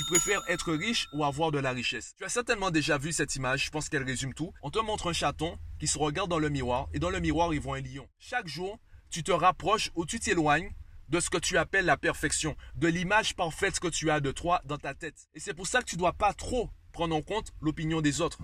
Tu préfères être riche ou avoir de la richesse Tu as certainement déjà vu cette image, je pense qu'elle résume tout. On te montre un chaton qui se regarde dans le miroir et dans le miroir, il voit un lion. Chaque jour, tu te rapproches ou tu t'éloignes de ce que tu appelles la perfection, de l'image parfaite que tu as de toi dans ta tête. Et c'est pour ça que tu dois pas trop prendre en compte l'opinion des autres.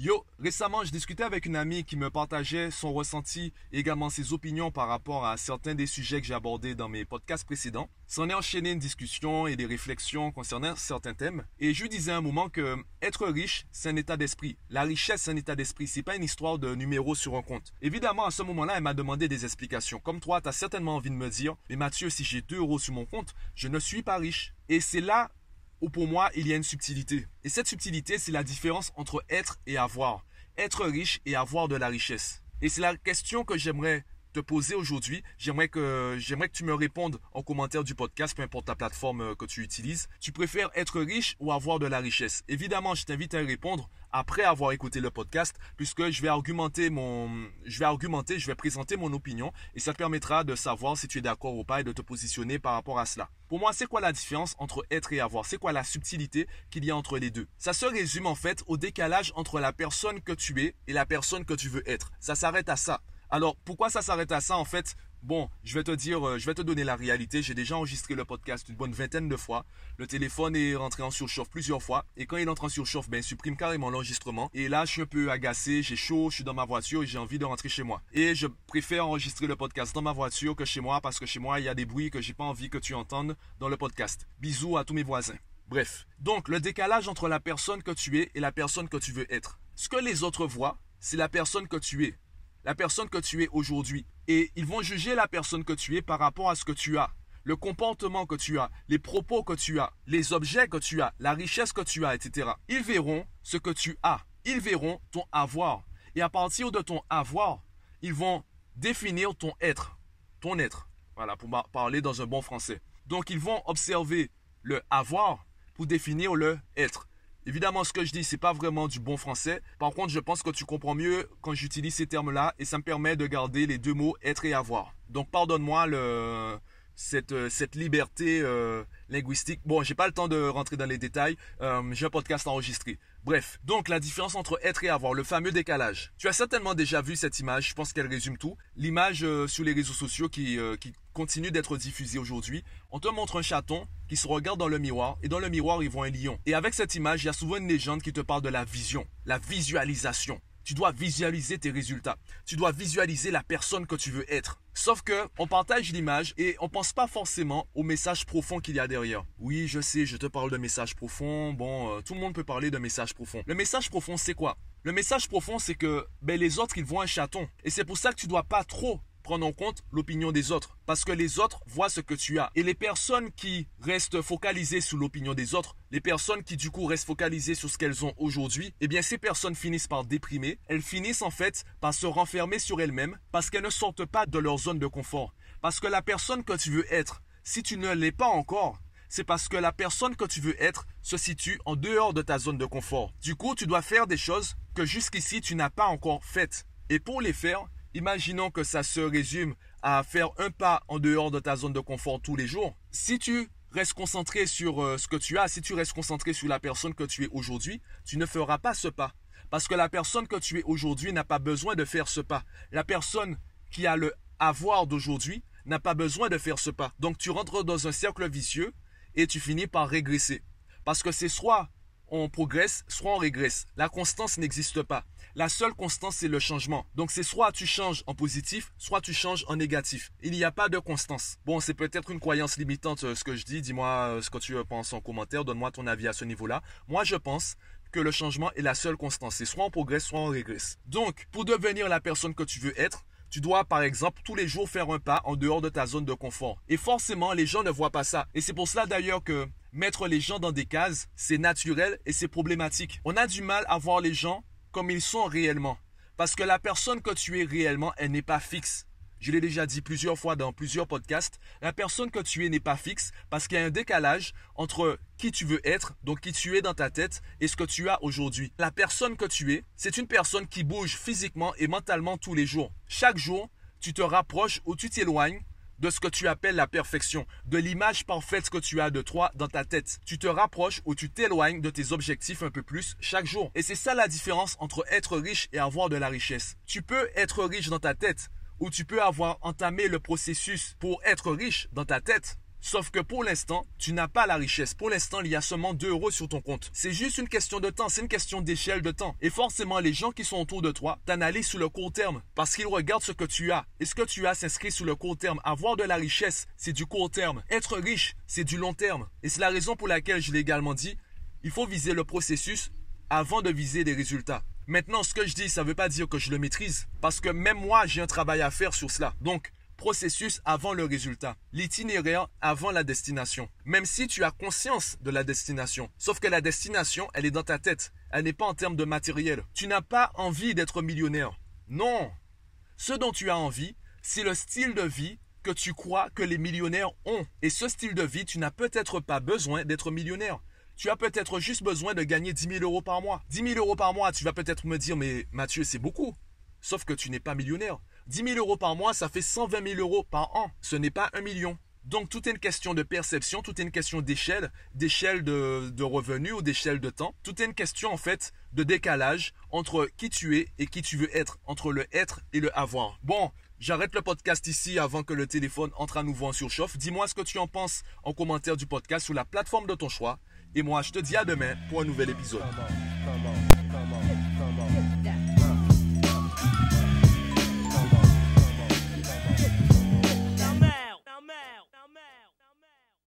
Yo, récemment, je discutais avec une amie qui me partageait son ressenti et également ses opinions par rapport à certains des sujets que j'ai abordés dans mes podcasts précédents. S'en est enchaîné une discussion et des réflexions concernant certains thèmes. Et je lui disais un moment que être riche, c'est un état d'esprit. La richesse, c'est un état d'esprit. C'est pas une histoire de numéros sur un compte. Évidemment, à ce moment-là, elle m'a demandé des explications. Comme toi, tu as certainement envie de me dire, mais Mathieu, si j'ai 2 euros sur mon compte, je ne suis pas riche. Et c'est là où pour moi, il y a une subtilité. Et cette subtilité, c'est la différence entre être et avoir. Être riche et avoir de la richesse. Et c'est la question que j'aimerais te poser aujourd'hui. J'aimerais que, j'aimerais que tu me répondes en commentaire du podcast, peu importe la plateforme euh, que tu utilises. Tu préfères être riche ou avoir de la richesse? Évidemment, je t'invite à répondre après avoir écouté le podcast, puisque je vais argumenter mon, je vais argumenter, je vais présenter mon opinion, et ça te permettra de savoir si tu es d'accord ou pas et de te positionner par rapport à cela. Pour moi, c'est quoi la différence entre être et avoir? C'est quoi la subtilité qu'il y a entre les deux? Ça se résume en fait au décalage entre la personne que tu es et la personne que tu veux être. Ça s'arrête à ça. Alors, pourquoi ça s'arrête à ça En fait, Bon, je vais te dire, euh, je vais te donner la réalité. J'ai déjà enregistré le podcast une bonne vingtaine de fois. Le téléphone est rentré en surchauffe plusieurs fois. Et quand il entre en surchauffe, ben, il supprime carrément l'enregistrement. Et là, je suis un peu agacé, j'ai chaud, je suis dans ma voiture et j'ai envie de rentrer chez moi. Et je préfère enregistrer le podcast dans ma voiture que chez moi parce que chez moi, il y a des bruits que j'ai pas envie que tu entendes dans le podcast. Bisous à tous mes voisins. Bref. Donc, le décalage entre la personne que tu es et la personne que tu veux être. Ce que les autres voient, c'est la personne que tu es la personne que tu es aujourd'hui. Et ils vont juger la personne que tu es par rapport à ce que tu as, le comportement que tu as, les propos que tu as, les objets que tu as, la richesse que tu as, etc. Ils verront ce que tu as. Ils verront ton avoir. Et à partir de ton avoir, ils vont définir ton être. Ton être. Voilà, pour parler dans un bon français. Donc, ils vont observer le avoir pour définir le être. Évidemment, ce que je dis, c'est pas vraiment du bon français. Par contre, je pense que tu comprends mieux quand j'utilise ces termes-là et ça me permet de garder les deux mots être et avoir. Donc, pardonne-moi le, cette, euh, cette liberté euh, linguistique. Bon, j'ai pas le temps de rentrer dans les détails. Euh, j'ai un podcast enregistré. Bref, donc la différence entre être et avoir, le fameux décalage. Tu as certainement déjà vu cette image, je pense qu'elle résume tout. L'image sur les réseaux sociaux qui, qui continue d'être diffusée aujourd'hui. On te montre un chaton qui se regarde dans le miroir et dans le miroir, il voit un lion. Et avec cette image, il y a souvent une légende qui te parle de la vision, la visualisation. Tu dois visualiser tes résultats. Tu dois visualiser la personne que tu veux être. Sauf que on partage l'image et on pense pas forcément au message profond qu'il y a derrière. Oui, je sais, je te parle de message profond. Bon, euh, tout le monde peut parler de message profond. Le message profond, c'est quoi? Le message profond, c'est que ben, les autres, ils voient un chaton. Et c'est pour ça que tu dois pas trop prendre en compte l'opinion des autres. Parce que les autres voient ce que tu as. Et les personnes qui restent focalisées sur l'opinion des autres, les personnes qui du coup restent focalisées sur ce qu'elles ont aujourd'hui, eh bien ces personnes finissent par déprimer. Elles finissent en fait par se renfermer sur elles-mêmes parce qu'elles ne sortent pas de leur zone de confort. Parce que la personne que tu veux être, si tu ne l'es pas encore, c'est parce que la personne que tu veux être se situe en dehors de ta zone de confort. Du coup, tu dois faire des choses que jusqu'ici tu n'as pas encore faites. Et pour les faire, Imaginons que ça se résume à faire un pas en dehors de ta zone de confort tous les jours. Si tu restes concentré sur euh, ce que tu as, si tu restes concentré sur la personne que tu es aujourd'hui, tu ne feras pas ce pas. Parce que la personne que tu es aujourd'hui n'a pas besoin de faire ce pas. La personne qui a le avoir d'aujourd'hui n'a pas besoin de faire ce pas. Donc tu rentres dans un cercle vicieux et tu finis par régresser. Parce que c'est soit on progresse, soit on régresse. La constance n'existe pas. La seule constance, c'est le changement. Donc c'est soit tu changes en positif, soit tu changes en négatif. Il n'y a pas de constance. Bon, c'est peut-être une croyance limitante euh, ce que je dis. Dis-moi euh, ce que tu penses en commentaire. Donne-moi ton avis à ce niveau-là. Moi, je pense que le changement est la seule constance. C'est soit on progresse, soit on régresse. Donc, pour devenir la personne que tu veux être, tu dois, par exemple, tous les jours faire un pas en dehors de ta zone de confort. Et forcément, les gens ne voient pas ça. Et c'est pour cela d'ailleurs que mettre les gens dans des cases, c'est naturel et c'est problématique. On a du mal à voir les gens comme ils sont réellement. Parce que la personne que tu es réellement, elle n'est pas fixe. Je l'ai déjà dit plusieurs fois dans plusieurs podcasts, la personne que tu es n'est pas fixe parce qu'il y a un décalage entre qui tu veux être, donc qui tu es dans ta tête, et ce que tu as aujourd'hui. La personne que tu es, c'est une personne qui bouge physiquement et mentalement tous les jours. Chaque jour, tu te rapproches ou tu t'éloignes de ce que tu appelles la perfection, de l'image parfaite que tu as de toi dans ta tête. Tu te rapproches ou tu t'éloignes de tes objectifs un peu plus chaque jour. Et c'est ça la différence entre être riche et avoir de la richesse. Tu peux être riche dans ta tête ou tu peux avoir entamé le processus pour être riche dans ta tête Sauf que pour l'instant, tu n'as pas la richesse. Pour l'instant, il y a seulement 2 euros sur ton compte. C'est juste une question de temps, c'est une question d'échelle de temps. Et forcément, les gens qui sont autour de toi t'analysent sous le court terme parce qu'ils regardent ce que tu as. Et ce que tu as s'inscrit sous le court terme? Avoir de la richesse, c'est du court terme. Être riche, c'est du long terme. Et c'est la raison pour laquelle je l'ai également dit, il faut viser le processus avant de viser les résultats. Maintenant, ce que je dis, ça ne veut pas dire que je le maîtrise, parce que même moi, j'ai un travail à faire sur cela. Donc, processus avant le résultat, l'itinéraire avant la destination. Même si tu as conscience de la destination, sauf que la destination, elle est dans ta tête, elle n'est pas en termes de matériel. Tu n'as pas envie d'être millionnaire. Non. Ce dont tu as envie, c'est le style de vie que tu crois que les millionnaires ont. Et ce style de vie, tu n'as peut-être pas besoin d'être millionnaire. Tu as peut-être juste besoin de gagner 10 000 euros par mois. 10 000 euros par mois, tu vas peut-être me dire, mais Mathieu, c'est beaucoup. Sauf que tu n'es pas millionnaire. 10 000 euros par mois, ça fait 120 000 euros par an. Ce n'est pas un million. Donc tout est une question de perception, tout est une question d'échelle, d'échelle de, revenus ou d'échelle de temps. Tout est une question en fait de décalage entre qui tu es et qui tu veux être, entre le être et le avoir. Bon, j'arrête le podcast ici avant que le téléphone entre à nouveau en surchauffe. Dis-moi ce que tu en penses en commentaire du podcast sur la plateforme de ton choix. Et moi, je te dis à demain pour un nouvel épisode.